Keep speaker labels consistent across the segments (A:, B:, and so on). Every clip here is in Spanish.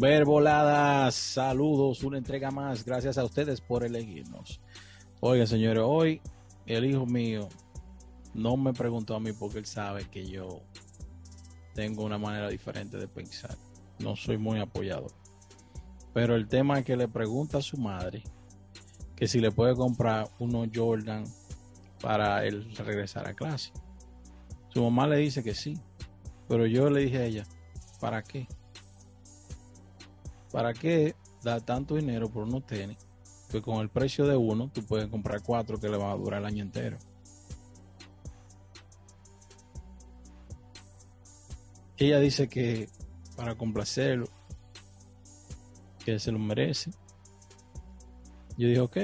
A: Verboladas, saludos, una entrega más. Gracias a ustedes por elegirnos. Oiga, señores, hoy el hijo mío no me preguntó a mí porque él sabe que yo tengo una manera diferente de pensar. No soy muy apoyador. Pero el tema es que le pregunta a su madre que si le puede comprar unos Jordan para él regresar a clase. Su mamá le dice que sí. Pero yo le dije a ella, ¿para qué? ¿Para qué dar tanto dinero por unos tenis? Que con el precio de uno tú puedes comprar cuatro que le van a durar el año entero. Ella dice que para complacerlo, que se lo merece. Yo dije, ok,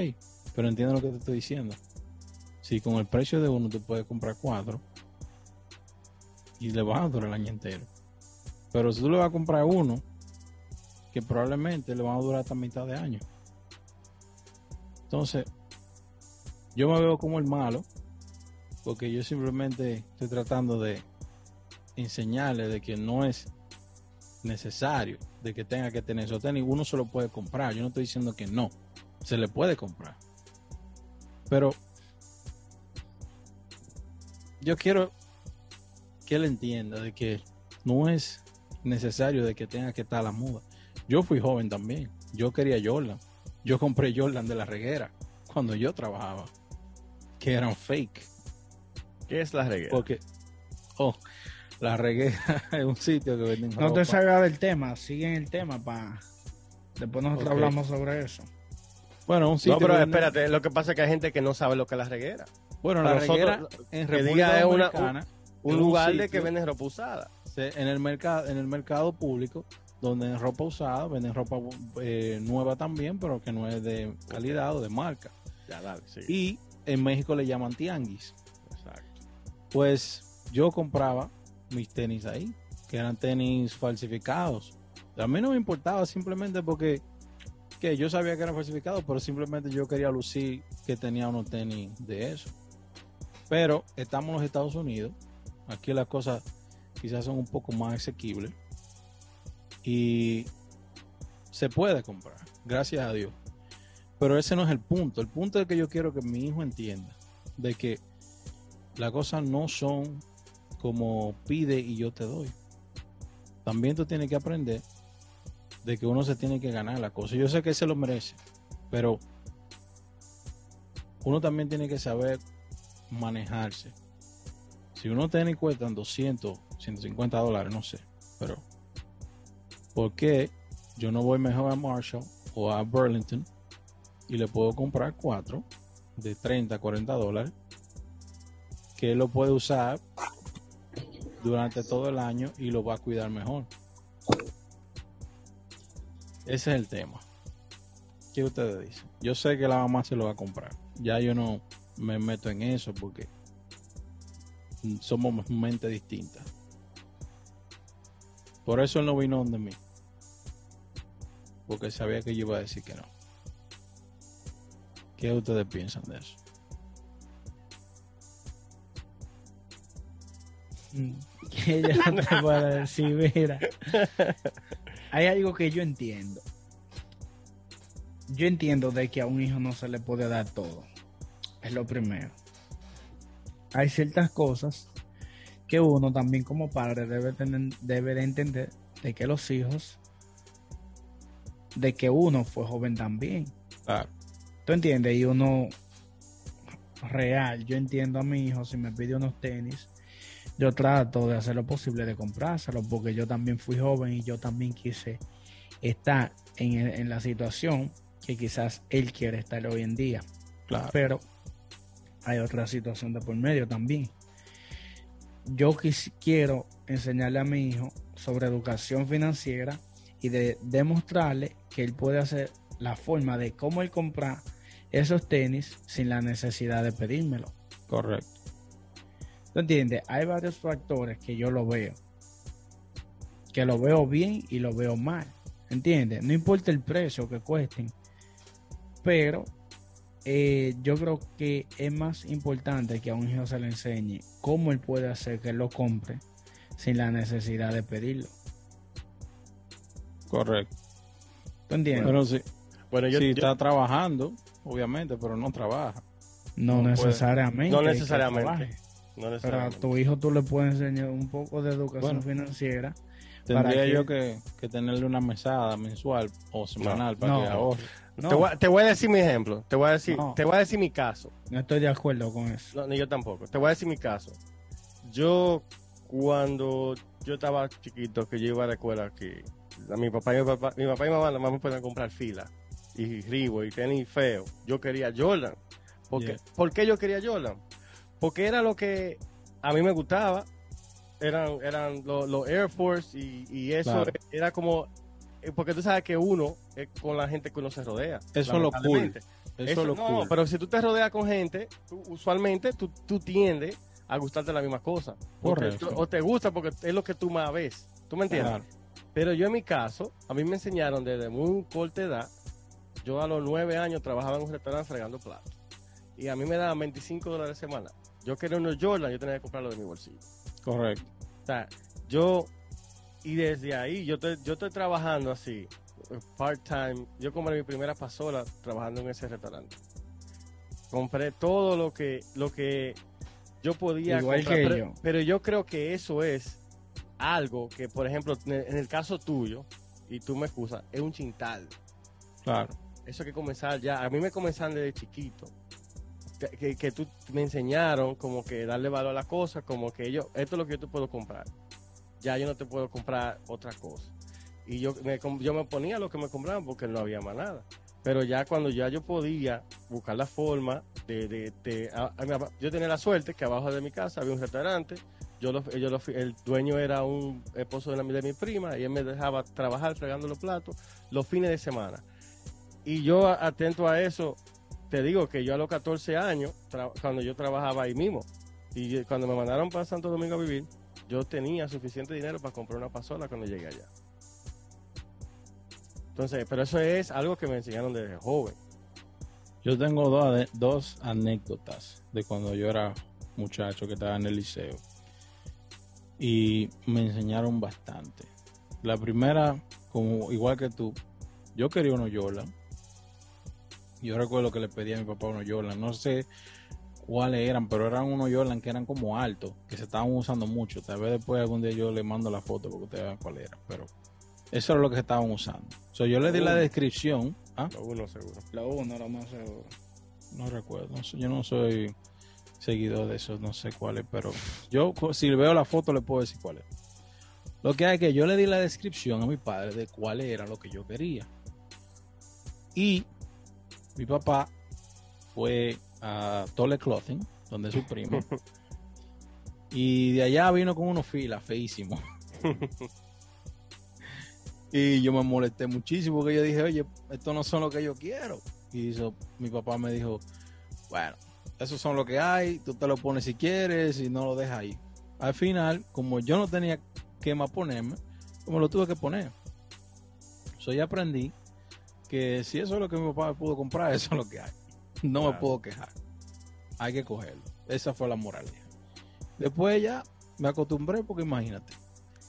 A: pero entiendo lo que te estoy diciendo. Si con el precio de uno tú puedes comprar cuatro y le vas a durar el año entero. Pero si tú le vas a comprar uno, que probablemente le van a durar hasta mitad de año. Entonces, yo me veo como el malo, porque yo simplemente estoy tratando de enseñarle de que no es necesario de que tenga que tener eso tenis. Uno se lo puede comprar. Yo no estoy diciendo que no. Se le puede comprar. Pero yo quiero que él entienda de que no es necesario de que tenga que estar a la muda. Yo fui joven también. Yo quería Jordan. Yo compré Jordan de la reguera cuando yo trabajaba. Que eran fake.
B: ¿Qué es la reguera?
A: Porque, oh, la reguera es un sitio que venden
C: No te salgas del tema, sigue en el tema para después nosotros hablamos sobre eso.
A: Bueno, un sitio
B: No, pero
A: que venden-
B: espérate, lo que pasa es que hay gente que no sabe lo que es la reguera.
A: Bueno,
B: Para
A: la
B: nosotros,
A: reguera en
B: que
A: República
B: diga es una-
A: Dominicana,
B: Un lugar de que venden ropa usada.
A: en el mercado en el mercado público donde venden ropa usada venden ropa eh, nueva también pero que no es de calidad o de marca.
B: Ya, dale, sí.
A: y en México le llaman tianguis.
B: Exacto.
A: pues yo compraba mis tenis ahí que eran tenis falsificados. A mí no me importaba simplemente porque que yo sabía que eran falsificados pero simplemente yo quería lucir que tenía unos tenis de eso. Pero estamos en los Estados Unidos. Aquí las cosas quizás son un poco más asequibles y se puede comprar, gracias a Dios. Pero ese no es el punto. El punto es que yo quiero que mi hijo entienda de que las cosas no son como pide y yo te doy. También tú tienes que aprender de que uno se tiene que ganar la cosa. Yo sé que se lo merece, pero uno también tiene que saber manejarse. Si uno tenis cuestan 200, 150 dólares, no sé, pero ¿por qué yo no voy mejor a Marshall o a Burlington y le puedo comprar cuatro de 30, 40 dólares que lo puede usar durante todo el año y lo va a cuidar mejor? Ese es el tema. ¿Qué ustedes dicen? Yo sé que la mamá se lo va a comprar. Ya yo no me meto en eso porque somos mente distintas. Por eso él no vino donde mí. Porque sabía que yo iba a decir que no. ¿Qué ustedes piensan de eso?
C: Que yo no te puedo decir, mira. Hay algo que yo entiendo. Yo entiendo de que a un hijo no se le puede dar todo. Es lo primero. Hay ciertas cosas que uno también como padre debe, debe de entender de que los hijos, de que uno fue joven también.
A: Claro.
C: ¿Tú entiendes? Y uno real, yo entiendo a mi hijo, si me pide unos tenis, yo trato de hacer lo posible de comprárselos, porque yo también fui joven y yo también quise estar en, en la situación que quizás él quiere estar hoy en día.
A: Claro.
C: Pero hay otra situación de por medio también. Yo quis- quiero enseñarle a mi hijo sobre educación financiera y de demostrarle que él puede hacer la forma de cómo él comprar esos tenis sin la necesidad de pedírmelo.
A: Correcto.
C: ¿Tú entiendes? Hay varios factores que yo lo veo. Que lo veo bien y lo veo mal. ¿Entiendes? No importa el precio que cuesten. Pero eh, yo creo que es más importante que a un hijo se le enseñe cómo él puede hacer que él lo compre sin la necesidad de pedirlo.
A: Correcto.
C: ¿Tú entiendes?
A: Pero sí,
B: Bueno, yo,
A: sí
B: yo-
A: está trabajando, obviamente, pero no trabaja.
C: no, necesariamente.
B: no necesariamente. No
C: Pero a tu hijo tú le puedes enseñar un poco de educación
A: Bueno.
C: financiera. ¿Para
A: Tendría yo que, que tenerle una mesada mensual o semanal para
C: No.
A: que ahorre.
C: No,
B: Te, voy, a- te voy a decir mi ejemplo. Te voy a decir,
C: No.
B: te voy a decir mi caso.
C: no estoy de acuerdo con eso.
B: No, ni yo tampoco. Te voy a decir mi caso. Yo, cuando yo estaba chiquito, que yo iba a la escuela, que a mi papá y mi papá, mi papá y mamá nada más me podían comprar fila y ribo y tenis feo. Yo quería Jordan. Porque,
A: Yeah.
B: ¿Por qué yo quería Jordan? Porque era lo que a mí me gustaba. Eran, eran los Air Force y, y eso
A: Claro.
B: era como... eh, Porque tú sabes que uno es con la gente que uno se rodea.
A: Eso es lo cool. Eso,
B: Eso
A: es lo
B: no,
A: cool.
B: pero si tú te rodeas con gente, tú- usualmente tú, tú tiendes a gustarte la misma cosa. O te,
A: Correcto.
B: o te gusta porque es lo que tú más ves. ¿Tú me entiendes?
A: Claro.
B: Pero yo en mi caso, a mí me enseñaron desde muy corta edad. Yo a los nueve años trabajaba en un restaurante fregando platos. Y a mí me daban 25 dólares semana. Yo quería unos Jordan, yo tenía que comprarlo de mi bolsillo.
A: Correcto.
B: O sea, yo, y desde ahí, yo estoy, yo estoy trabajando así, part-time. Yo compré mi primera pasola trabajando en ese restaurante. Compré todo lo que, lo que yo podía
C: Igual
B: comprar,
C: que
B: pero,
C: yo.
B: pero yo creo que eso es algo que, por ejemplo, en el- caso tuyo, y tú me excusas, es un chintal.
A: Claro.
B: Eso hay que comenzar ya. A mí me comenzaron desde chiquito. Que, que, que tú me enseñaron como que darle valor a las cosas, como que yo, esto es lo que yo te puedo comprar. Ya yo no te puedo comprar otra cosa. Y yo me, yo me ponía lo que me compraban porque no había más nada. Pero ya cuando ya yo podía buscar la forma de... de, de- a- a yo tenía la suerte que abajo de mi casa había un restaurante. Yo lo, yo lo el dueño era un esposo de, mi prima y él me dejaba trabajar fregando los platos los fines de semana. Y yo atento a eso, te digo que yo a los 14 años, cuando yo trabajaba ahí mismo, y cuando me mandaron para Santo Domingo a vivir, yo tenía suficiente dinero para comprar una pasola cuando llegué allá. Entonces, pero eso es algo que me enseñaron desde joven.
A: Yo tengo dos, dos anécdotas de cuando yo era muchacho que estaba en el liceo. Y me enseñaron bastante. La primera, como igual que tú, yo quería unos Jordan. Yo recuerdo que le pedí a mi papá unos Jordan. No sé cuáles eran, pero eran unos Jordan que eran como altos, que se estaban usando mucho. Tal vez después algún día yo le mando la foto porque ustedes vean cuál era. Pero eso era lo que estaban usando. So, yo le di la descripción. ¿ah?
B: Lo uno seguro.
C: Lo uno, lo más seguro.
A: No recuerdo. Yo no soy seguidor de esos, no sé cuál es, pero yo si veo la foto le puedo decir cuál es. Lo que hay es que yo le di la descripción a mi padre de cuál era lo que yo quería. Y mi papá fue a Tole Clothing, donde es su primo. y de allá vino con unos filas feísimos. y yo me molesté muchísimo porque yo dije, oye, esto no son lo que yo quiero. Y eso, mi papá me dijo, bueno, esos son lo que hay, tú te lo pones si quieres y no lo dejas ahí. Al final, como yo no tenía que más ponerme, como lo tuve que poner. So, ya aprendí que si eso es lo que mi papá me pudo comprar, eso es lo que hay. No me puedo quejar. Hay que cogerlo. Esa fue la moraleja. Después ya me acostumbré porque imagínate.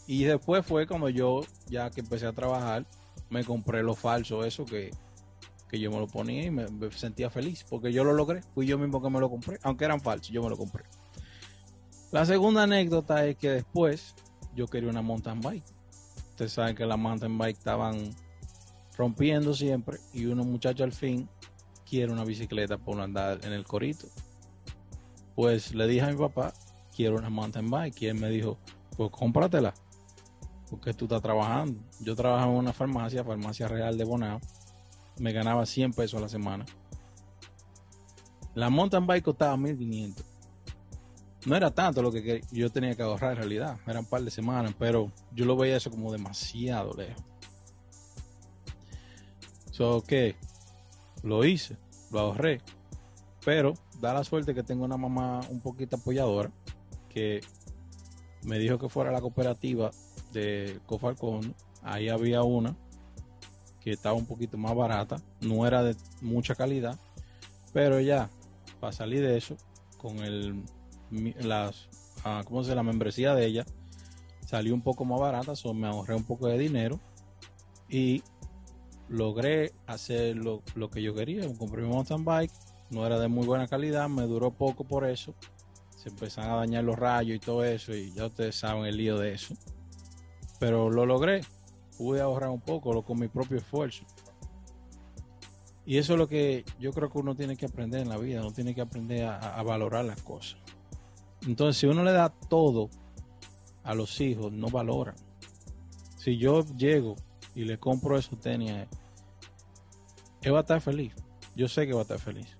A: Y después fue cuando yo, ya que empecé a trabajar, me compré lo falso, eso que, que yo me lo ponía y me, sentía feliz porque yo lo logré. Fui yo mismo que me lo compré, aunque eran falsos, yo me lo compré. La segunda anécdota es que después yo quería una mountain bike. Ustedes saben que las mountain bike estaban rompiendo siempre y uno muchacho al fin quiere una bicicleta por andar en el corito. Pues le dije a mi papá, quiero una mountain bike y él me dijo, pues cómpratela porque tú estás trabajando. Yo trabajaba en una farmacia, farmacia real de Bonao. Me ganaba 100 pesos a la semana. La mountain bike costaba 1500. No era tanto lo que que yo tenía que ahorrar en realidad. Eran un par de semanas, pero yo lo veía eso como demasiado lejos. So, ¿qué? Lo hice, lo ahorré. Pero da la suerte que tengo una mamá un poquito apoyadora que me dijo que fuera a la cooperativa de Cofalcón. Ahí había una que estaba un poquito más barata, no era de mucha calidad, pero ya, para salir de eso, con el las ah, ¿cómo se la membresía de ella, salió un poco más barata, so me ahorré un poco de dinero y logré hacer lo, lo que yo quería. Compré mi mountain bike, no era de muy buena calidad, me duró poco por eso. Se empezaron a dañar los rayos y todo eso, y ya ustedes saben el lío de eso. Pero lo logré, pude ahorrar un poco con mi propio esfuerzo. Y eso es lo que yo creo que uno tiene que aprender en la vida, uno tiene que aprender a, a valorar las cosas. Entonces, si uno le da todo a los hijos, no valoran. Si yo llego y le compro esos tenis a él, él va a estar feliz. Yo sé que va a estar feliz,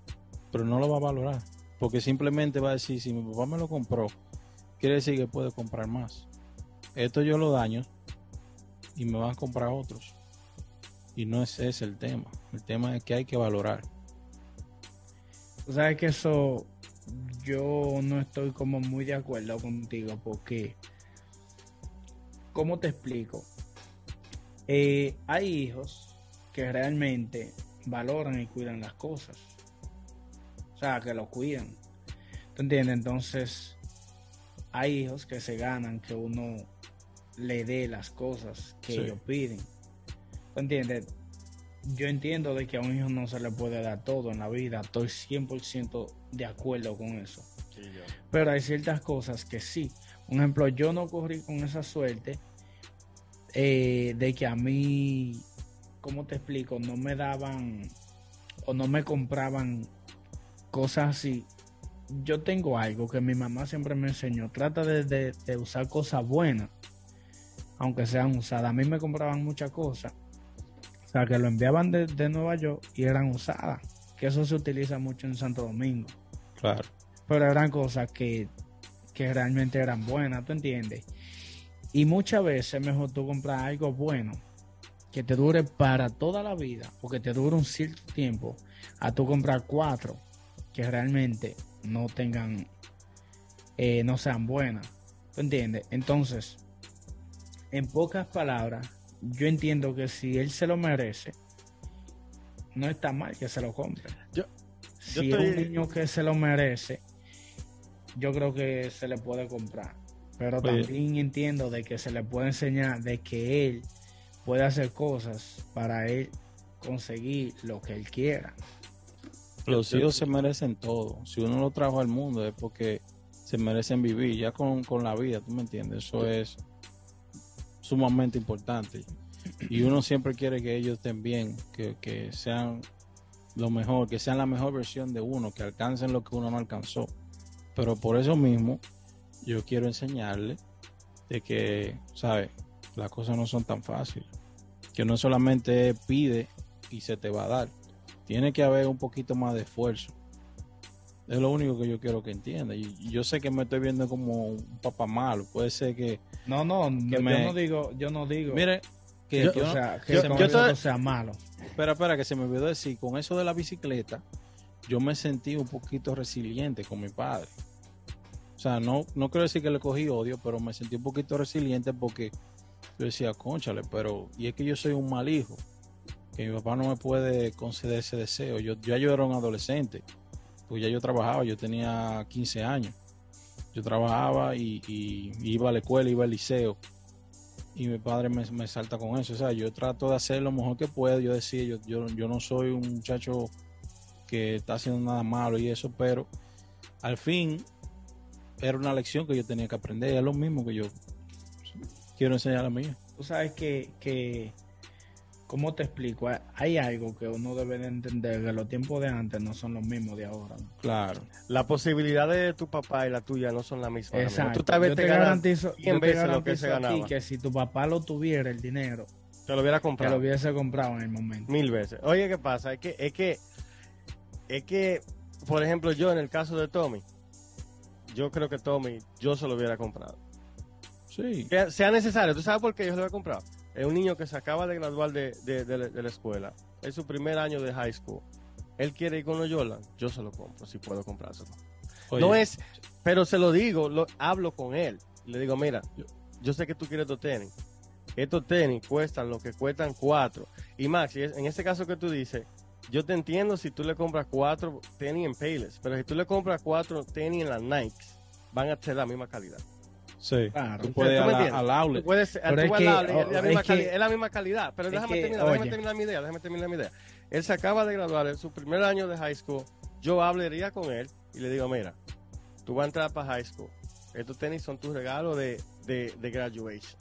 A: pero no lo va a valorar. Porque simplemente va a decir, si mi papá me lo compró, quiere decir que puede comprar más. Esto yo lo daño y me van a comprar otros. Y no es ese el tema. El tema es que hay que valorar.
C: Sabes que eso yo no estoy como muy de acuerdo contigo porque, ¿cómo te explico? Eh, hay hijos que realmente valoran y cuidan las cosas. O sea, que lo cuidan. ¿Tú entiendes? Entonces, hay hijos que se ganan que uno le dé las cosas que
A: Sí.
C: ellos piden. ¿Tú entiendes? Yo entiendo de que a un hijo no se le puede dar todo en la vida. Estoy 100% de acuerdo con eso. Pero hay ciertas cosas que sí. Un ejemplo, yo no corrí con esa suerte eh, de que a mí, ¿cómo te explico? No me daban o no me compraban cosas así. Yo tengo algo que mi mamá siempre me enseñó. Trata de, de- de usar cosas buenas, aunque sean usadas. A mí me compraban muchas cosas. O sea, que lo enviaban de, de Nueva York y eran usadas. Que eso se utiliza mucho en Santo Domingo
A: Claro.
C: pero eran cosas que, que realmente eran buenas, ¿tú entiendes? Y muchas veces es mejor tú comprar algo bueno que te dure para toda la vida o que te dure un cierto tiempo a tú comprar cuatro que realmente no tengan, eh, no sean buenas, ¿tú entiendes? Entonces, en pocas palabras, yo entiendo que si él se lo merece, no está mal que se lo compre.
B: Yo- yo
C: si es un niño que se lo merece, yo creo que se le puede comprar. Pero
A: Oye.
C: también entiendo de que se le puede enseñar de que él puede hacer cosas para él conseguir lo que él quiera.
A: Los hijos se merecen todo. Si uno lo trajo al mundo es porque se merecen vivir ya con, con la vida, ¿tú me entiendes? Eso es sumamente importante. Y uno siempre quiere que ellos estén bien, que, que sean lo mejor, que sean la mejor versión de uno, que alcancen lo que uno no alcanzó. Pero por eso mismo, yo quiero enseñarle de que, ¿sabes? Las cosas no son tan fáciles. Que no solamente pide y se te va a dar tiene que haber un poquito más de esfuerzo. Es lo único que yo quiero que entienda. Y y yo sé que me estoy viendo como un papá malo. Puede ser que,
C: No, no, no, yo
A: me-
C: no digo, yo no digo
A: mire, que
B: Yo-
A: yo,
C: o sea, que
B: yo- yo
C: eso
B: te-
C: no sea malo.
A: espera, espera, que se me olvidó decir, con eso de la bicicleta, yo me sentí un poquito resiliente con mi padre. O sea, no, no quiero decir que le cogí odio, pero me sentí un poquito resiliente porque yo decía, conchale, pero, y es que yo soy un mal hijo, que mi papá no me puede conceder ese deseo. Yo, ya yo era un adolescente, pues ya yo trabajaba, yo tenía 15 años. Yo trabajaba y, iba a la escuela, iba al liceo. Y mi padre me, me salta con eso. O sea, yo trato de hacer lo mejor que puedo. Yo decía, yo, yo, yo no soy un muchacho que está haciendo nada malo y eso, pero al fin era una lección que yo tenía que aprender. Es lo mismo que yo quiero enseñar a mí.
C: Tú sabes que, que ¿cómo te explico? Hay- algo que uno debe de entender, que los tiempos de antes no son los mismos de ahora. ¿no?
A: Claro.
B: La posibilidad de tu papá y la tuya no son la misma. ahora mismo.
C: Exacto.
B: Tú tal vez
C: yo
B: te
C: te garantizo,
B: 100
C: yo te
B: veces lo que se
C: aquí
B: ganaba.
C: que si tu papá lo tuviera el dinero,
B: te lo hubiera
C: te
B: comprado.
C: lo hubiese comprado en el momento.
B: Mil veces. Oye, ¿qué pasa? Es que, es que, es que, por ejemplo, yo en el caso de Tommy, yo creo que Tommy, yo se lo hubiera comprado.
A: Sí.
B: Que sea necesario. ¿Tú sabes por qué yo se lo hubiera comprado? Es un niño que se acaba de graduar de, de- de la- de la escuela. Es su primer año de high school. Él quiere ir con Jordan. Yo se lo compro, si puedo comprárselo.
A: Oye,
B: No es, pero se lo digo, lo, hablo con él. Le digo, mira, yo, yo sé que tú quieres estos tenis. Estos tenis cuestan lo que cuestan cuatro. Y Max, en ese caso que tú dices, yo te entiendo si tú le compras cuatro tenis en Payless, pero si tú le compras cuatro tenis en las Nike, van a ser la misma calidad.
A: Sí.
C: Claro.
A: Tú puedes
B: ¿Tú
A: al, outlet.
B: Tú puedes, tú
C: es
B: al
C: que,
B: outlet,
C: oh,
B: es, la
C: es
B: misma
C: que-
B: cali- es la misma calidad. Pero déjame
C: que,
B: terminar, déjame terminar mi idea, déjame terminar mi idea. Él se acaba de graduar en su primer año de high school. Yo hablaría con él y le digo, mira, tú vas a entrar para high school. Estos tenis son tus regalos de, de, de graduation.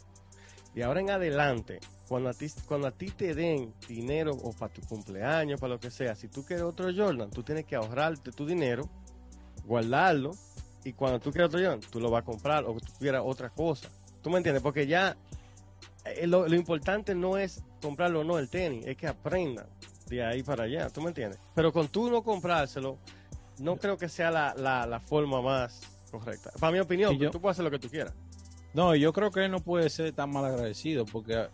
B: Y ahora en adelante, cuando a, ti, cuando a ti te den dinero o para tu cumpleaños, para lo que sea, si tú quieres otro Jordan, tú tienes que ahorrarte tu dinero, guardarlo, y cuando tú quieras otro Jordan, tú lo vas a comprar o tú quieras otra cosa. ¿Tú me entiendes? Porque ya eh, lo, lo importante no es comprarlo o no el tenis, es que aprendan de ahí para allá. ¿Tú me entiendes? Pero con tú no comprárselo, no creo que sea la, la, la forma más correcta. Para mi opinión,
A: yo-
B: tú puedes hacer lo que tú quieras.
A: No, yo creo que él no puede ser tan mal agradecido porque a,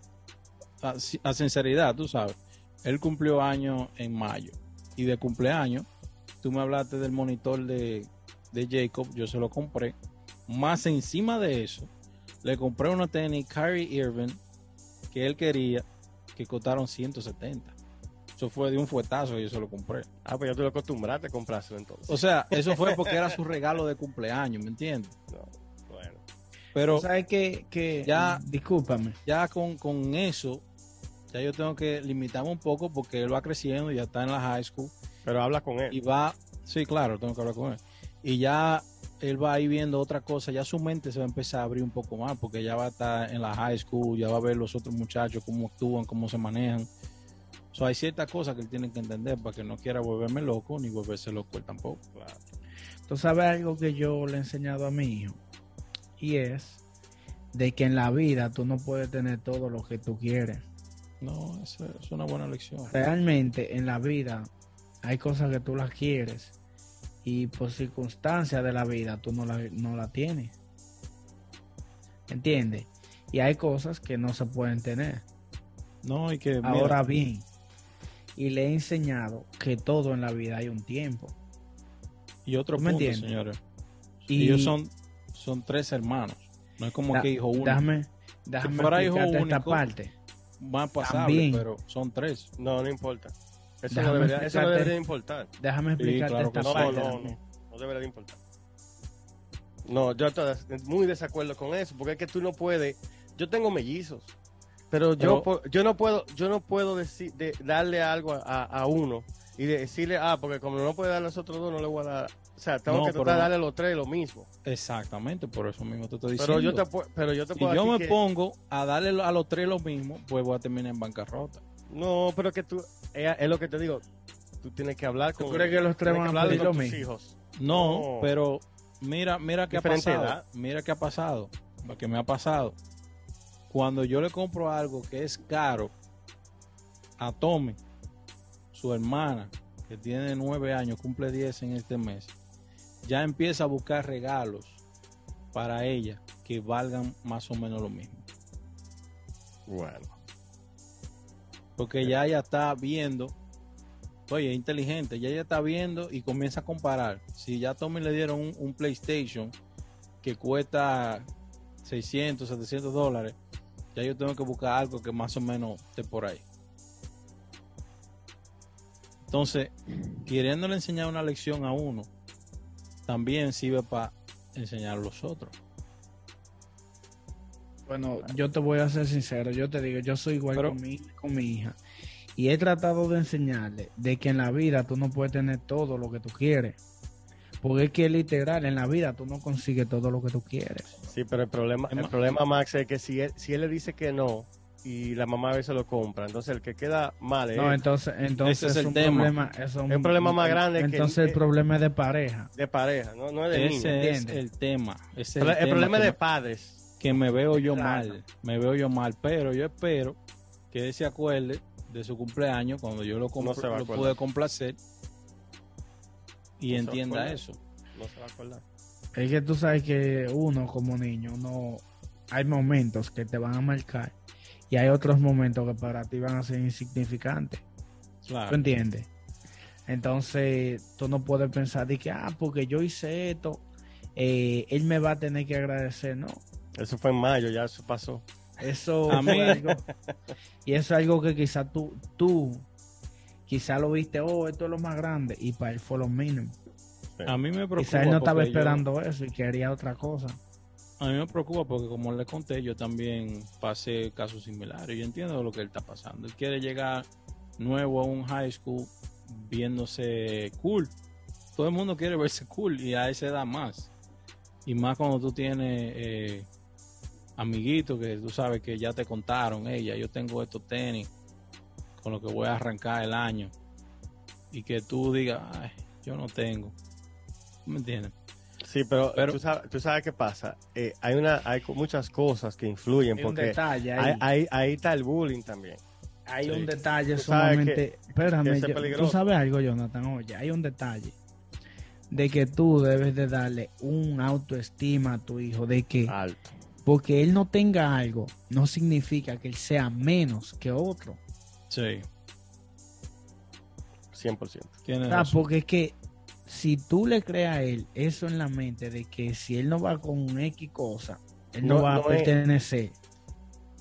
A: a- a sinceridad, tú sabes, él cumplió años en mayo y de cumpleaños, tú me hablaste del monitor de, de Jacob, yo se lo compré. Más encima de eso, le compré unos tenis Kyrie Irving que él quería que costaron 170. Eso fue de un fuetazo y yo se lo compré.
B: Ah, pues ya tú lo acostumbraste a comprárselo entonces.
A: O sea, eso fue porque era su regalo de cumpleaños, ¿me entiendes?
B: No, bueno.
A: Pero
C: sabes que, que
A: Ya-
C: discúlpame,
A: ya con, con eso, ya yo tengo que limitarme un poco porque él va creciendo, ya está en la high school
B: Pero habla con él.
A: y va, sí, claro, tengo que hablar con él. Y ya él va a ir viendo otra cosa, ya su mente se va a empezar a abrir un poco más porque ya va a estar en la high school, ya va a ver los otros muchachos cómo actúan, cómo se manejan. O sea, hay ciertas cosas que él tiene que entender para que no quiera volverme loco ni volverse loco él tampoco.
B: Claro.
C: tú sabes algo que yo le he enseñado a mi hijo y es de que en la vida tú no puedes tener todo lo que tú quieres.
A: No, eso es una buena lección.
C: Realmente en la vida hay cosas que tú las quieres y por circunstancias de la vida tú no la, no la tienes. ¿Entiendes? Y hay cosas que no se pueden tener.
A: No, y que mira,
C: Ahora bien, y le he enseñado que todo en la vida hay un tiempo.
A: y otro
C: ¿tú me
A: punto,
C: entiendes?
A: señores.
C: Y
A: Ellos son, son tres hermanos. No es como
C: Da-
A: que hijo uno.
C: déjame, déjame
A: fuera hijo
C: explicarte esta
A: único,
C: parte.
A: más pasable,
C: También.
A: pero son tres.
B: No, no importa. Eso,
C: Déjame
B: no debería, eso no
C: explicarte-
B: debería importar.
C: Déjame explicarte
A: claro que
C: esta
B: No,
C: parte.
B: no, no. No debería de importar. No, yo estoy muy desacuerdo con eso, porque es que tú no puedes. Yo tengo mellizos, pero yo,
A: Pero-
B: yo no puedo, yo no puedo decir, de, darle algo a, a uno y decirle, ah, porque como no puede dar a los otros dos, no le voy a dar. O sea, tengo
A: No,
B: que
A: pero
B: tratar de darle a los tres lo mismo.
A: Exactamente, por eso mismo te estoy diciendo.
B: Pero yo te, pero yo te
A: si
B: puedo
A: yo
B: decir
A: me
B: que-
A: pongo a darle a los tres lo mismo, pues voy a terminar en bancarrota.
B: No, pero que tú, es, es lo que te digo. Tú tienes que hablar
C: ¿Tú
B: con.
C: crees que los tres
B: tienes
C: van a
B: hablar
C: pedir
B: con
C: lo
B: tus hijos.
A: No,
B: No.
A: pero mira, mira qué ha pasado.
B: edad.
A: Mira qué ha pasado. Lo que me ha pasado. Cuando yo le compro algo que es caro a Tommy, su hermana, que tiene nueve años, cumple 10 en este mes, ya empieza a buscar regalos para ella que valgan más o menos lo mismo.
B: Bueno.
A: Porque ya ella está viendo, oye, inteligente, ya ella está viendo y comienza a comparar. Si ya Tommy le dieron un, un PlayStation que cuesta 600, 700 dólares, ya yo tengo que buscar algo que más o menos esté por ahí. Entonces, queriéndole enseñar una lección a uno, también sirve para enseñar a los otros.
C: Bueno, yo te voy a ser sincero, yo te digo, yo soy igual
A: Pero-
C: con, mi, con mi hija. Y he tratado de enseñarle de que en la vida tú no puedes tener todo lo que tú quieres. Porque es que literal, en la vida tú no consigues todo lo que tú quieres.
B: Sí, pero el problema, el problema, Max, es que si él, si él le dice que no y la mamá a veces lo compra, entonces el que queda mal es
C: No, entonces, entonces
A: Ese es
C: es
A: el
C: un
A: tema.
C: problema. Es un,
B: Es un problema más grande que-
C: Entonces el problema es de pareja.
B: de pareja, no, no es de niño.
A: Ese es el tema. Ese es
B: El, el
A: tema
B: problema es de
A: no-
B: padres.
A: Que me veo yo
C: Claro.
A: mal, me veo yo mal, pero yo espero que él se acuerde de su cumpleaños cuando yo lo,
B: No se
A: lo pude complacer y
B: No
A: entienda eso.
B: No se va a acordar.
C: Es que tú sabes que uno como niño, no hay momentos que te van a marcar y hay otros momentos que para ti van a ser insignificantes. ¿Tú
A: Claro.
C: entiendes? Entonces, tú no puedes pensar de que, ah, porque yo hice esto, eh, él me va a tener que agradecer. No,
B: Eso fue en mayo, ya eso pasó.
C: eso
A: A mí-
C: fue algo, y eso es algo que quizás tú, tú, quizás lo viste, oh, esto es lo más grande, y para él fue lo mínimo.
A: A mí me preocupa.
C: Quizás él no estaba
A: yo-
C: esperando eso y quería otra cosa.
A: A mí me preocupa porque como le conté, yo también pasé casos similares. Yo entiendo lo que él está pasando. Él quiere llegar nuevo a un high school viéndose cool. Todo el mundo quiere verse cool y a esa edad más. Y más cuando tú tienes eh, amiguitos que tú sabes que ya te contaron, ella, yo tengo estos tenis con lo que voy a arrancar el año. Y que tú digas, ay, yo no tengo. ¿Me entiendes?
B: Sí, pero,
A: Pero-
B: tú, sabes, tú sabes qué pasa. Eh, hay una, hay muchas cosas que influyen
C: Hay un
B: porque
C: detalle
B: ahí,
C: ahí.
B: ahí, ahí está el bullying también.
C: Hay
A: Sí.
C: un detalle sumamente. Espérame,
B: que ese es
C: yo-
B: peligroso.
C: tú sabes algo, Jonathan. Oye, hay un detalle de que tú debes de darle un autoestima a tu hijo, de que
B: Alto.
C: Porque él no tenga algo, no significa que él sea menos que otro.
A: Sí,
B: 100%.
A: tienes
C: O sea,
A: razón.
C: porque es que si tú le creas a él eso en la mente de que si él no va con un X cosa, él no,
B: No-
C: va
B: no
C: a
B: es-
C: pertenecer.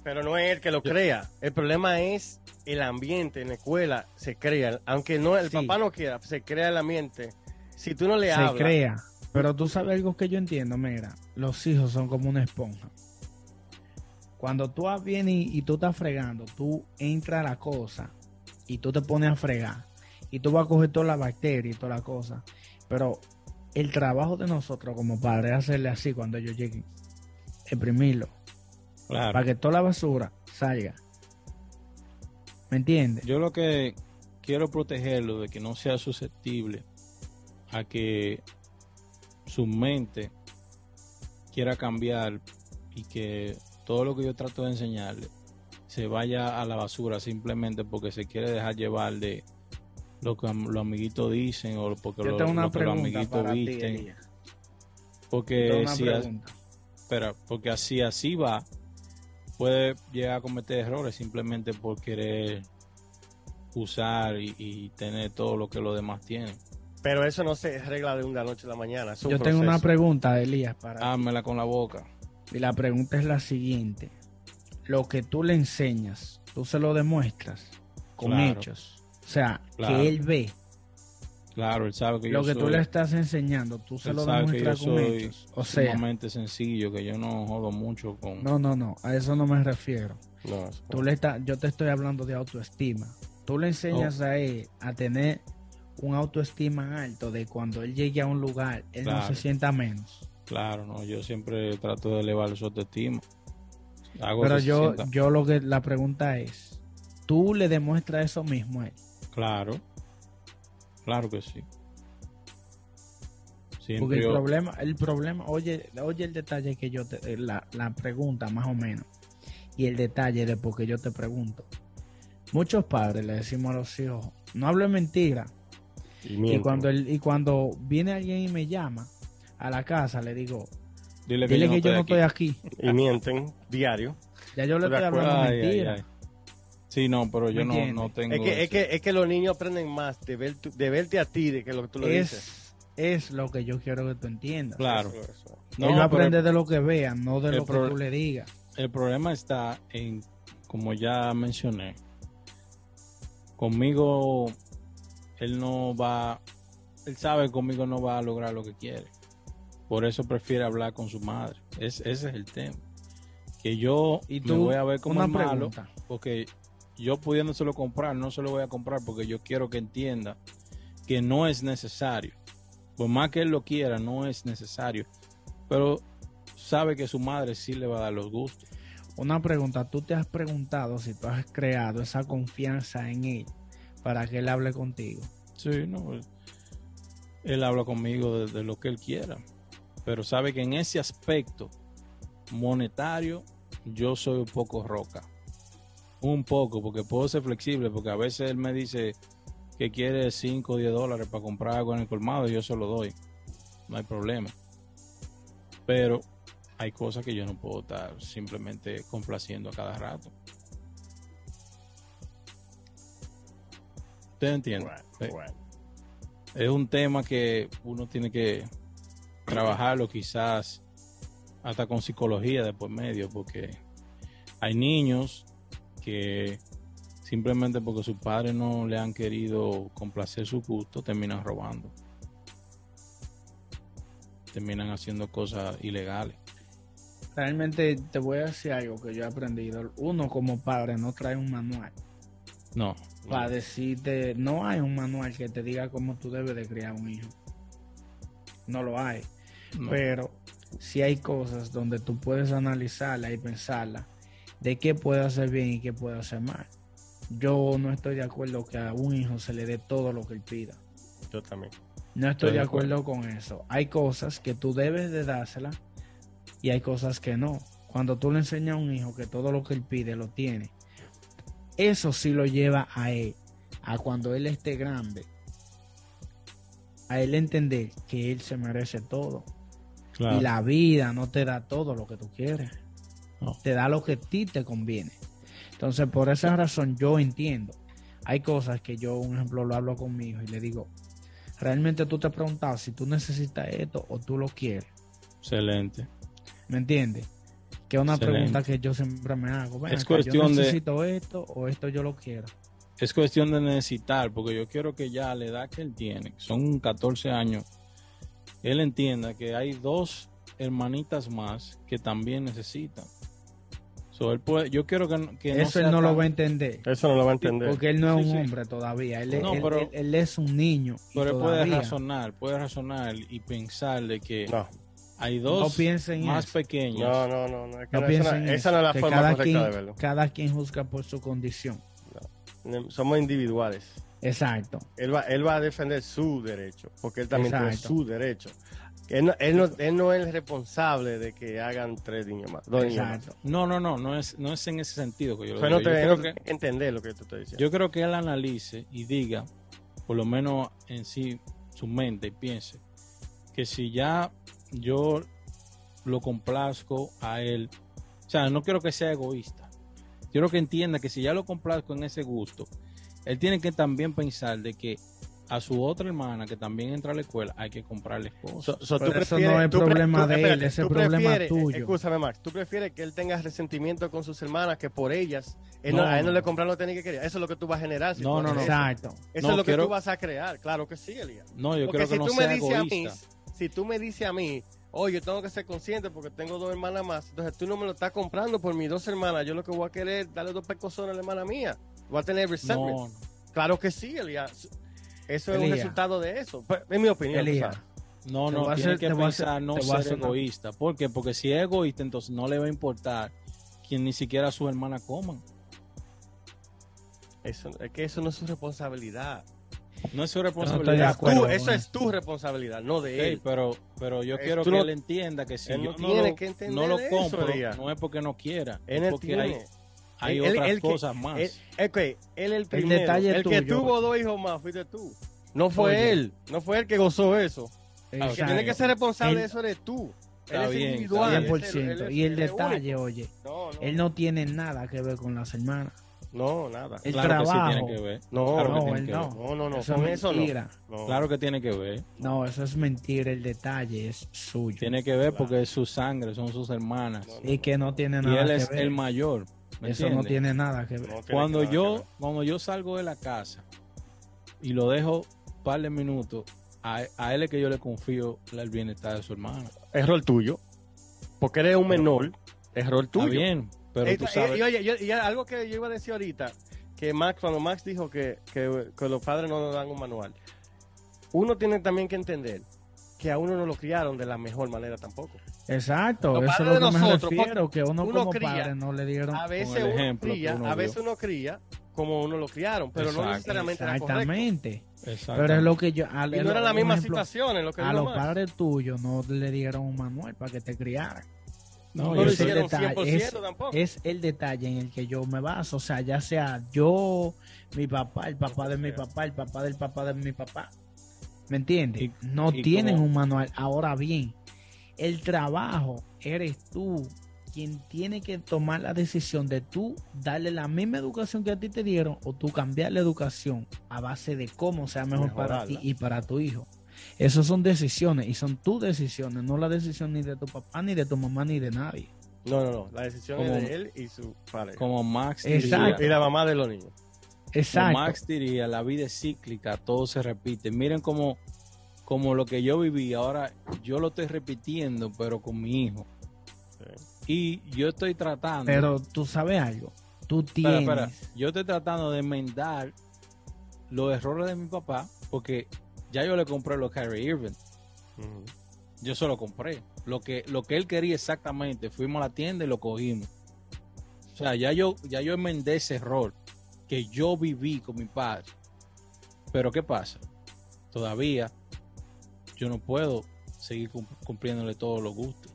B: Pero no es el que lo crea. El problema es el ambiente en la escuela. Se crea. Aunque no el
C: Sí.
B: papá no quiera, se crea el ambiente. Si tú no le
C: se
B: hablas.
C: crea. Pero tú sabes algo que yo entiendo, mira, los hijos son como una esponja. Cuando tú vienes y, y tú estás fregando, tú entras a la cosa y tú te pones a fregar y tú vas a coger toda la bacteria y toda la cosa. Pero el trabajo de nosotros como padres es hacerle así cuando ellos lleguen, exprimirlo,
A: Claro.
C: para que toda la basura salga. ¿Me entiendes?
A: Yo lo que quiero protegerlo de que no sea susceptible a que su mente quiera cambiar y que todo lo que yo trato de enseñarle se vaya a la basura simplemente porque se quiere dejar llevar de lo que los amiguitos dicen o porque lo, lo que los amiguitos
C: ti,
A: visten. Porque si, espera, porque así así va, puede llegar a cometer errores simplemente por querer usar y, y tener todo lo que los demás tienen.
B: Pero eso no se arregla de una noche a la mañana. es un
C: Yo tengo una pregunta, Elías, para.
A: Hámela con la boca.
C: Y la pregunta es la siguiente. Lo que tú le enseñas, tú se lo demuestras con
A: Claro.
C: hechos. O sea,
A: Claro.
C: que él ve
A: Claro, él sabe que
C: lo
A: yo
C: que
A: soy,
C: tú le estás enseñando, tú se lo
A: sabe que yo
C: demuestras con
A: soy
C: hechos. O sea,
A: sumamente sencillo, que yo no jodo mucho con...
C: no, no, no, a eso no me refiero.
B: No,
C: Tú le estás, yo te estoy hablando de autoestima. Tú le enseñas
A: Oh.
C: a él a tener un autoestima alto de cuando él llegue a un lugar, él no se sienta menos.
A: Claro, no, yo siempre trato de elevar su autoestima. Hago
C: Pero yo,
A: sienta-
C: yo lo que la pregunta es, tú le demuestras eso mismo a él.
A: Claro, claro que sí.
C: Porque el
A: yo-
C: problema, el problema, oye, oye el detalle que yo te, eh, la, la pregunta más o menos, y el detalle de por qué yo te pregunto. Muchos padres le decimos a los hijos, no hable mentira.
B: Y,
C: cuando el, y cuando viene alguien y me llama a la casa, le digo,
A: dile que
C: dile
A: yo no
C: que yo no
A: estoy aquí.
C: estoy aquí.
B: Y mienten diario.
C: Ya yo le
B: Estoy
C: hablando
A: Ay,
C: mentira.
A: ay. Sí, no, pero yo
C: ¿Me
A: no, no tengo...
B: Es que, es, que, es que los niños aprenden más de, ver tu- de verte a ti de que lo que tú le dices.
C: Es, lo que yo quiero que tú entiendas.
A: Claro.
B: Eso, eso.
A: No,
C: Él va a
A: pero
C: aprender de lo que vea, no de lo que
A: pro-
C: tú le digas.
A: el problema está en, como ya mencioné, conmigo él no va, él sabe que conmigo no va a lograr lo que quiere. Por eso prefiere hablar con su madre. Es, ese es el tema. Que yo
C: Y
A: me
C: tú,
A: voy a ver como
C: una
A: el malo, porque yo pudiéndoselo comprar, no se lo voy a comprar porque yo quiero que entienda que no es necesario. Por más que él lo quiera, no es necesario. Pero sabe que su madre sí le va a dar los gustos.
C: Una pregunta, ¿tú te has preguntado si tú has creado esa confianza en él para que él hable contigo?
A: Sí, no. Él, habla conmigo de, de lo que él quiera. Pero sabe que en ese aspecto monetario, yo soy un poco roca. Un poco, porque puedo ser flexible, porque a veces él me dice que quiere 5 o 10 dólares para comprar algo en el colmado y yo se lo doy. No hay problema. Pero hay cosas que yo no puedo estar simplemente complaciendo a cada rato. ¿Usted entiende? Sí.
B: Bueno, bueno.
A: es un tema que uno tiene que trabajarlo quizás hasta con psicología de por medio, porque hay niños que simplemente porque sus padres no le han querido complacer su gusto, terminan robando. Terminan haciendo cosas ilegales.
C: realmente te voy a decir algo que yo he aprendido. Uno como padre no trae un manual
A: No.
C: para decirte, no hay un manual que te diga cómo tú debes de criar un hijo. No lo hay.
A: no.
C: Pero si hay cosas donde tú puedes analizarla y pensarla de qué puede hacer bien y qué puede hacer mal. Yo no estoy de acuerdo que a un hijo se le dé todo lo que él pida.
B: Yo también.
C: No estoy
A: Estoy
C: de
A: de
C: acuerdo con eso. Hay cosas que tú debes de dársela y hay cosas que no. Cuando tú le enseñas a un hijo que todo lo que él pide lo tiene, eso sí lo lleva a él, a cuando él esté grande, a él entender que él se merece todo.
A: Claro.
C: Y la vida no te da todo lo que tú quieres.
A: No.
C: Te da lo que a ti te conviene. Entonces, por esa razón, yo entiendo. Hay cosas que yo, un ejemplo, lo hablo con mi hijo y le digo, realmente tú te has preguntado si tú necesitas esto o tú lo quieres.
A: Excelente.
C: ¿Me entiendes? Que es una
A: Excelente.
C: pregunta que yo siempre me hago. Ven
A: Es
C: acá,
A: cuestión
C: yo
A: de-
C: necesito esto o esto yo lo quiero.
A: Es cuestión de necesitar, porque yo quiero que ya a la edad que él tiene, que son 14 años, él entienda que hay dos hermanitas más que también necesitan. So, él puede, yo quiero que, no- que no
C: Eso
A: sea
C: él no lo va a entender.
B: Eso no lo va a entender.
C: Porque él no es
A: Sí,
C: un
A: sí.
C: hombre todavía. Él, es-
A: No,
C: él-
A: pero-
C: él- él es un niño. y
A: Pero él puede razonar, puede razonar y pensar de que
B: No,
A: hay
C: no
A: dos
C: piensen
A: más
C: eso.
A: pequeñas.
B: no, no, no. no, es que
C: No
B: no,
C: piensen
B: esa, no,
C: eso,
B: esa no es la
C: que
B: forma
C: cada
B: correcta
C: quien,
B: de verlo.
C: Cada quien juzga por su condición.
B: Somos individuales.
C: Exacto.
B: Él va, él va a defender su derecho, porque él también
C: Exacto.
B: tiene su derecho. Él no, él, no, él no es responsable de que hagan tres niños más. Dos niños más.
C: Exacto.
A: No, no, no, no es, no es en ese sentido que yo lo
B: Pero no
A: digo.
B: te,
A: Yo creo que
B: entender lo que te estoy diciendo.
A: Yo creo que él analice y diga, por lo menos en sí, su mente y piense, que si ya yo lo complazco a él, o sea, no quiero que sea egoísta. Yo creo que entienda que si ya lo complazco en ese gusto, él tiene que también pensar de que a su otra hermana que también entra a la escuela hay que comprarle cosas.
B: So- so
C: Pero
B: tú
C: eso
B: prefieres-
C: no es problema
B: tú-
C: de él,
B: espérate,
C: ese
B: tú
C: es problema
B: prefieres-
C: tuyo.
B: Escúchame, Max. ¿Tú prefieres que él tenga resentimiento con sus hermanas que por ellas? Él no,
A: No,
B: a él no
A: no.
B: le compraron lo que tenía que querer. Eso es lo que tú vas a generar. si
A: No,
B: tú
A: no, no.
B: eso.
C: Exacto.
B: Eso
A: No,
B: es lo que
A: quiero-
B: tú vas a crear. Claro que sí, Elías.
A: no, yo
B: Porque
A: creo que
B: si
A: no
B: tú me dices a mí,
A: egoísta.
B: Si tú me dices a mí, oye, yo tengo que ser consciente porque tengo dos hermanas más, entonces tú no me lo estás comprando por mis dos hermanas, yo lo que voy a querer es darle dos pecosones a la hermana mía. Voy a tener resentment.
A: No, no.
B: Claro que sí, Elías. Eso es un resultado de eso. Pues, Es mi opinión.
C: Elías.
A: No, no,
C: voy a
A: tiene
C: hacer-
A: que
C: a hacer-
A: pensar no
C: a
A: ser
C: hacer
A: egoísta. ¿Por qué? Porque si es egoísta, entonces no le va a importar quien ni siquiera sus hermanas coman.
B: Eso, es que eso no es su responsabilidad.
A: No es su responsabilidad.
C: acuerdo.
B: Tú-
C: con
B: eso es tu responsabilidad, no de él.
A: pero, pero yo
B: Es-
A: quiero
B: tú
A: que él entienda que si
B: él
A: yo
B: no tiene
A: lo,
B: que
A: no lo compro, no es porque no quiera,
B: Él
A: es porque hay, hay
B: Él-
A: otras
B: él que-
A: cosas más.
B: Él, él el primero.
C: detalle
B: El, que tuvo dos hijos más fuiste tú. No fue
C: Oye.
B: él. No fue él que gozó eso. El que tiene que ser responsable
C: Él-
B: de eso eres tú.
A: Está
B: él es
A: bien,
B: individual.
A: está
B: él es-
C: 100%.
B: él es-
C: Y el detalle,
B: único.
C: oye,
B: No, no,
C: él no tiene nada que ver con las hermanas.
B: No, nada.
C: El
A: claro que sí
C: trabajo.
A: tiene que ver.
B: No,
A: Claro que
C: no,
A: tiene
C: él
A: que
C: no.
A: ver.
B: No, no, no,
C: Eso
B: con
C: es
B: eso no.
C: mentira.
B: No.
A: Claro que tiene que ver.
C: No, eso es mentira. El detalle es suyo.
A: Tiene que ver porque es su sangre, son sus hermanas.
B: No, no,
C: Y que no tiene
A: Y
C: nada
A: él
C: que
A: es
C: ver.
A: el mayor. ¿me
C: Eso no tiene nada que ver.
B: no tiene
A: Cuando yo,
B: ver.
A: cuando yo salgo de la casa y lo dejo un par de minutos, a, a él es que yo le confío el bienestar de su hermana.
B: Error tuyo. Porque eres un menor. Error tuyo.
A: Está bien, pero
B: Eh,
A: tú sabes.
B: y oye, yo- y algo que yo iba a decir ahorita, que Max, cuando Max dijo que, que- que los padres no nos dan un manual, uno tiene también que entender que a uno no lo criaron de la mejor manera tampoco.
C: Exacto,
B: Los
C: eso es lo
B: de
C: que me
B: nosotros,
C: refiero, que uno,
B: uno
C: como
B: cría,
C: padre no le dieron...
B: A veces
A: el
B: uno
A: ejemplo que
B: cría,
A: uno
B: a veces uno cría como uno lo criaron, pero no necesariamente era correcto.
C: Exactamente.
A: Exacto.
C: Pero es lo que yo... a-
B: Y no era la misma
C: ejemplo,
B: situación en lo que
C: A los padres tuyos no le dieron un manual para que te criaran.
A: No,
B: No
A: yo
C: detalle,
B: 100%
C: es-
B: tampoco.
C: Es el detalle en el que yo me baso. O sea, ya sea yo, mi papá, el papá de mi papá, el papá del papá de mi papá. ¿Me entiendes? No
A: y
C: tienen un manual. Ahora bien, el trabajo eres tú quien tiene que tomar la decisión de tú darle la misma educación que a ti te dieron o tú cambiar la educación a base de cómo sea mejor para ti y para tu hijo. Esas son decisiones y son tus decisiones, no la decisión ni de tu papá, ni de tu mamá, ni de nadie.
B: No, no, no. La decisión
A: Como-
B: es de él y su padre.
A: como Max diría,
B: Y la mamá de los niños.
A: como
C: Exacto.
A: Max diría, la vida es cíclica, todo se repite. Miren como, como lo que yo viví, ahora yo lo estoy repitiendo, pero con mi hijo.
B: Sí.
A: Y yo estoy tratando.
C: Pero tú sabes algo. Tú
A: Espera,
C: tienes.
A: espera. Yo estoy tratando de enmendar los errores de mi papá porque ya yo le compré los Kyrie Irving. Yo se lo compré. Lo que, lo que él quería exactamente. Fuimos a la tienda y lo cogimos. O sea, ya yo, ya yo enmendé ese error que yo viví con mi padre. Pero ¿qué pasa? Todavía yo no puedo seguir cum- cumpliéndole todos los gustos.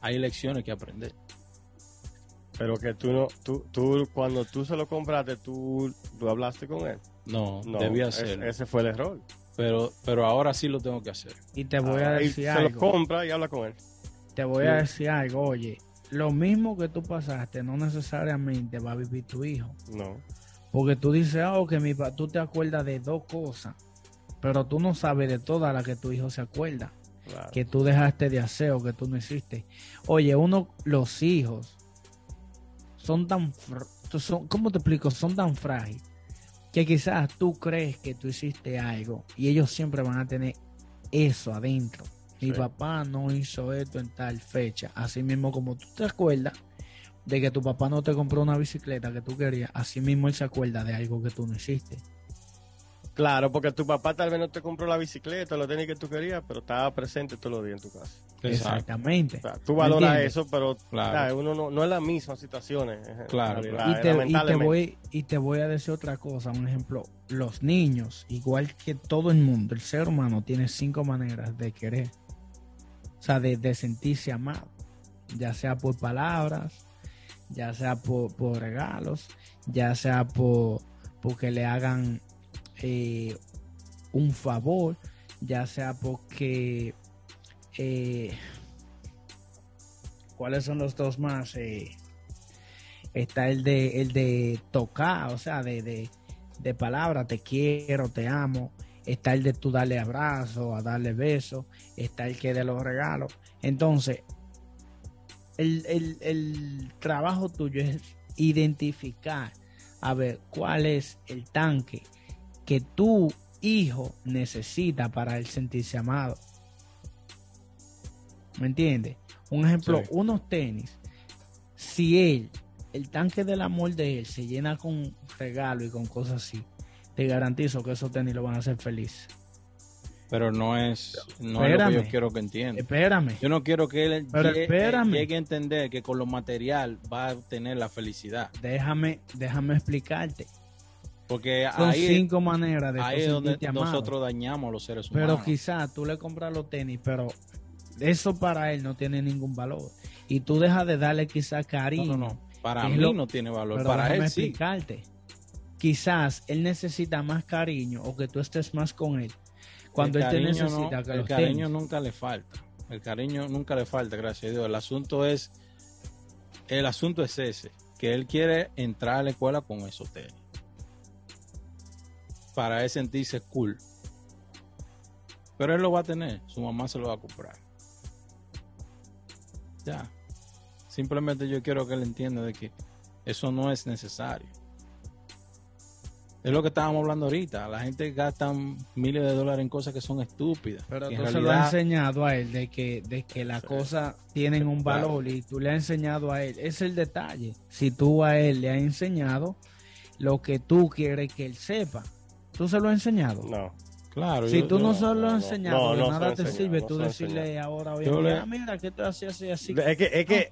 A: Hay lecciones que aprender.
B: Pero que tú no, tú, tú, cuando tú se lo compraste, tú, tú hablaste con él.
A: No,
B: No,
A: debía
B: ese-
A: hacerlo.
B: Ese fue el error.
A: Pero, pero ahora sí lo tengo que hacer.
C: Y te voy a
B: Ah, y
C: decir
B: se
C: algo.
B: lo compra y habla con él.
C: Te voy a decir algo. Oye, lo mismo que tú pasaste no necesariamente va a vivir tu hijo.
B: No.
C: Porque tú dices, oh, que mi pa- tú te acuerdas de dos cosas, pero tú no sabes de todas las que tu hijo se acuerda.
B: Claro.
C: Que tú dejaste de hacer o que tú no hiciste. Oye, uno, los hijos son tan, son, ¿cómo te explico? Son tan frágiles que quizás tú crees que tú hiciste algo y ellos siempre van a tener eso adentro. Mi
B: Sí.
C: papá no hizo esto en tal fecha. Así mismo como tú te acuerdas de que tu papá no te compró una bicicleta que tú querías, así mismo él se acuerda de algo que tú no hiciste.
B: Claro, porque tu papá tal vez no te compró la bicicleta, lo tenis que tú querías, pero estaba presente todos los días en tu casa.
C: Exactamente.
B: O sea, tú valoras eso, pero
A: Claro.
B: uno no, no es la misma situación.
A: Claro,
C: y, te, y te voy y te voy a decir otra cosa, un ejemplo, los niños, igual que todo el mundo, el ser humano tiene cinco maneras de querer, o sea, de, de sentirse amado, ya sea por palabras, ya sea por, por regalos, ya sea por porque le hagan eh, un favor, ya sea porque eh, ¿cuáles son los dos más? Eh, está el de el de tocar, o sea, de, de, de palabra, te quiero, te amo. Está el de tú darle abrazo, a darle beso. Está el que de los regalos. Entonces, el, el, el trabajo tuyo es identificar, a ver, cuál es el tanque que tu hijo necesita para él sentirse amado. ¿Me entiendes? Un ejemplo,
A: Sí.
C: unos tenis, si él, el tanque del amor de él se llena con regalo y con cosas así, te garantizo que esos tenis lo van a hacer feliz.
A: Pero no es, no es lo que yo quiero que entienda.
C: Espérame.
A: Yo no quiero que él llegue,
C: espérame.
A: llegue a entender que con lo material va a tener la felicidad.
C: Déjame, déjame explicarte.
A: Porque
C: Son
A: ahí,
C: cinco maneras de
A: ahí es donde
C: amado.
A: nosotros dañamos a los seres
C: Pero
A: humanos.
C: quizás tú le compras los tenis, pero eso para él no tiene ningún valor. Y tú dejas de darle quizás
A: No,
C: cariño.
A: no, no. Para
C: Es
A: mí
C: lo-
A: no tiene valor.
C: Pero
A: Para él sí.
C: explicarte. Quizás él necesita más cariño o que tú estés más con él. Cuando
A: el
C: él te
A: no-
C: necesita que
A: el cariño
C: tenis.
A: nunca le falta. El cariño nunca le falta, gracias a Dios. El asunto es, el asunto es ese, que él quiere entrar a la escuela con esos tenis. Para él sentirse cool. Pero él lo va a tener, su mamá se lo va a comprar. Ya. Simplemente yo quiero que él entienda de que eso no es necesario. Es lo que estábamos hablando ahorita. La gente gasta miles de dólares en cosas que son estúpidas.
C: Pero tú se lo has enseñado a él de que, de que las
A: Sí.
C: cosas tienen un valor y tú le has enseñado a él. Es el detalle. Si tú a él le has enseñado lo que tú quieres que él sepa, tú se lo has enseñado.
B: No.
A: Claro,
C: Si
A: yo-
C: tú no,
A: yo-
C: se lo has enseñado,
B: no, no
C: nada te sirve
B: no
C: tú decirle ahora, oye,
A: Yo le-
C: ah, mira, que tú haces así, así.
B: Es que, es que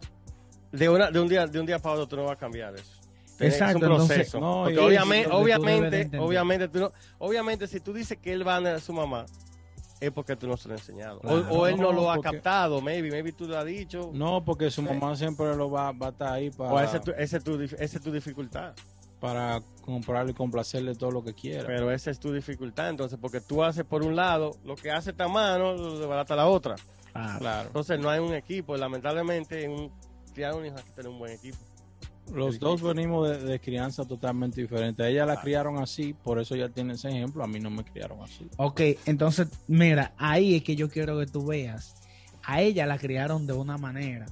B: de, una, de, un día, de un día para otro tú no vas a cambiar eso.
C: Exacto,
B: es un
C: entonces-
B: proceso.
A: No,
B: Porque obviamente,
C: tú
B: obviamente, obviamente, tú no, obviamente, si tú dices que él va a su mamá, es porque tú no se lo has enseñado. O-
C: Claro.
B: o, él no,
A: No,
B: lo ha
A: porque-
B: captado, maybe, maybe tú lo has dicho.
A: No, porque su mamá siempre lo va, va a estar ahí para,
B: O esa es tu, esa es tu, dif- esa es tu dificultad.
A: Para comprarle y complacerle todo lo que quiera.
B: Pero esa es tu dificultad, entonces, porque tú haces por un lado lo que hace esta mano, lo desbarata la otra.
C: Claro.
A: claro.
B: Entonces, no hay un equipo. Lamentablemente, en un, hijo hay que tener un buen equipo.
A: Los dos venimos de, de crianza totalmente diferentes. A ella la criaron así, por eso ya tiene ese ejemplo. A mí no me criaron así.
C: Ok, entonces, mira, ahí es que yo quiero que tú veas. A ella la criaron de una manera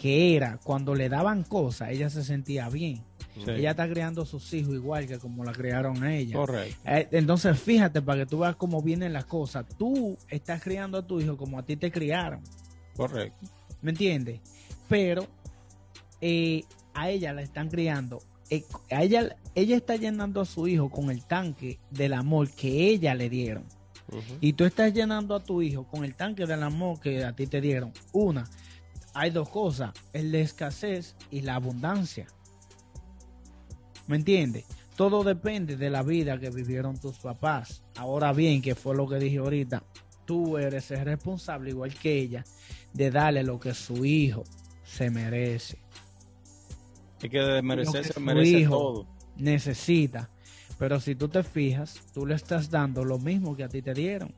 C: que era cuando le daban cosas, ella se sentía bien.
A: Sí.
C: Ella está criando a sus hijos igual que como la criaron a ella.
A: Correcto.
C: Eh, entonces, fíjate para que tú veas cómo vienen las cosas. Tú estás criando a tu hijo como a ti te criaron.
A: Correcto.
C: ¿Me entiendes? pero eh, a ella la están criando. eh, a ella, ella está llenando a su hijo con el tanque del amor que ella le dieron. Y tú estás llenando a tu hijo con el tanque del amor que a ti te dieron. Una, hay dos cosas, el de escasez y la abundancia. ¿Me entiendes? Todo depende de la vida que vivieron tus papás. Ahora bien, que fue lo que dije ahorita, tú eres el responsable, igual que ella, de darle lo que su hijo se merece,
A: Es que de
C: Lo
A: merecer
C: que
A: se
C: su
A: merece
C: hijo-
A: todo.
C: necesita. Pero si tú te fijas, tú le estás dando lo mismo que a ti te dieron.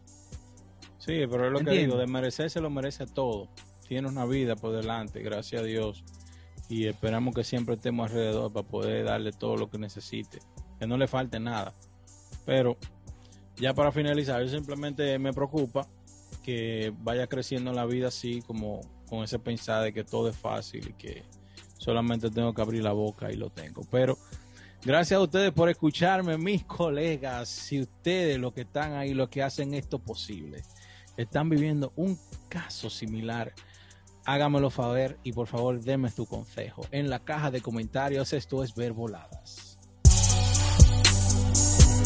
A: Sí, pero es lo que digo, de merecer se lo merece todo. Tiene una vida por delante, gracias a Dios. Y esperamos que siempre estemos alrededor para poder darle todo lo que necesite. Que no le falte nada. Pero ya para finalizar, yo simplemente me preocupa que vaya creciendo en la vida así como con ese pensar de que todo es fácil y que solamente tengo que abrir la boca y lo tengo. Pero gracias a ustedes por escucharme, mis colegas. Si ustedes, los que están ahí, los que hacen esto posible, están viviendo un caso similar, hágamelo favor y por favor deme tu consejo en la caja de comentarios. Esto es Verboladas.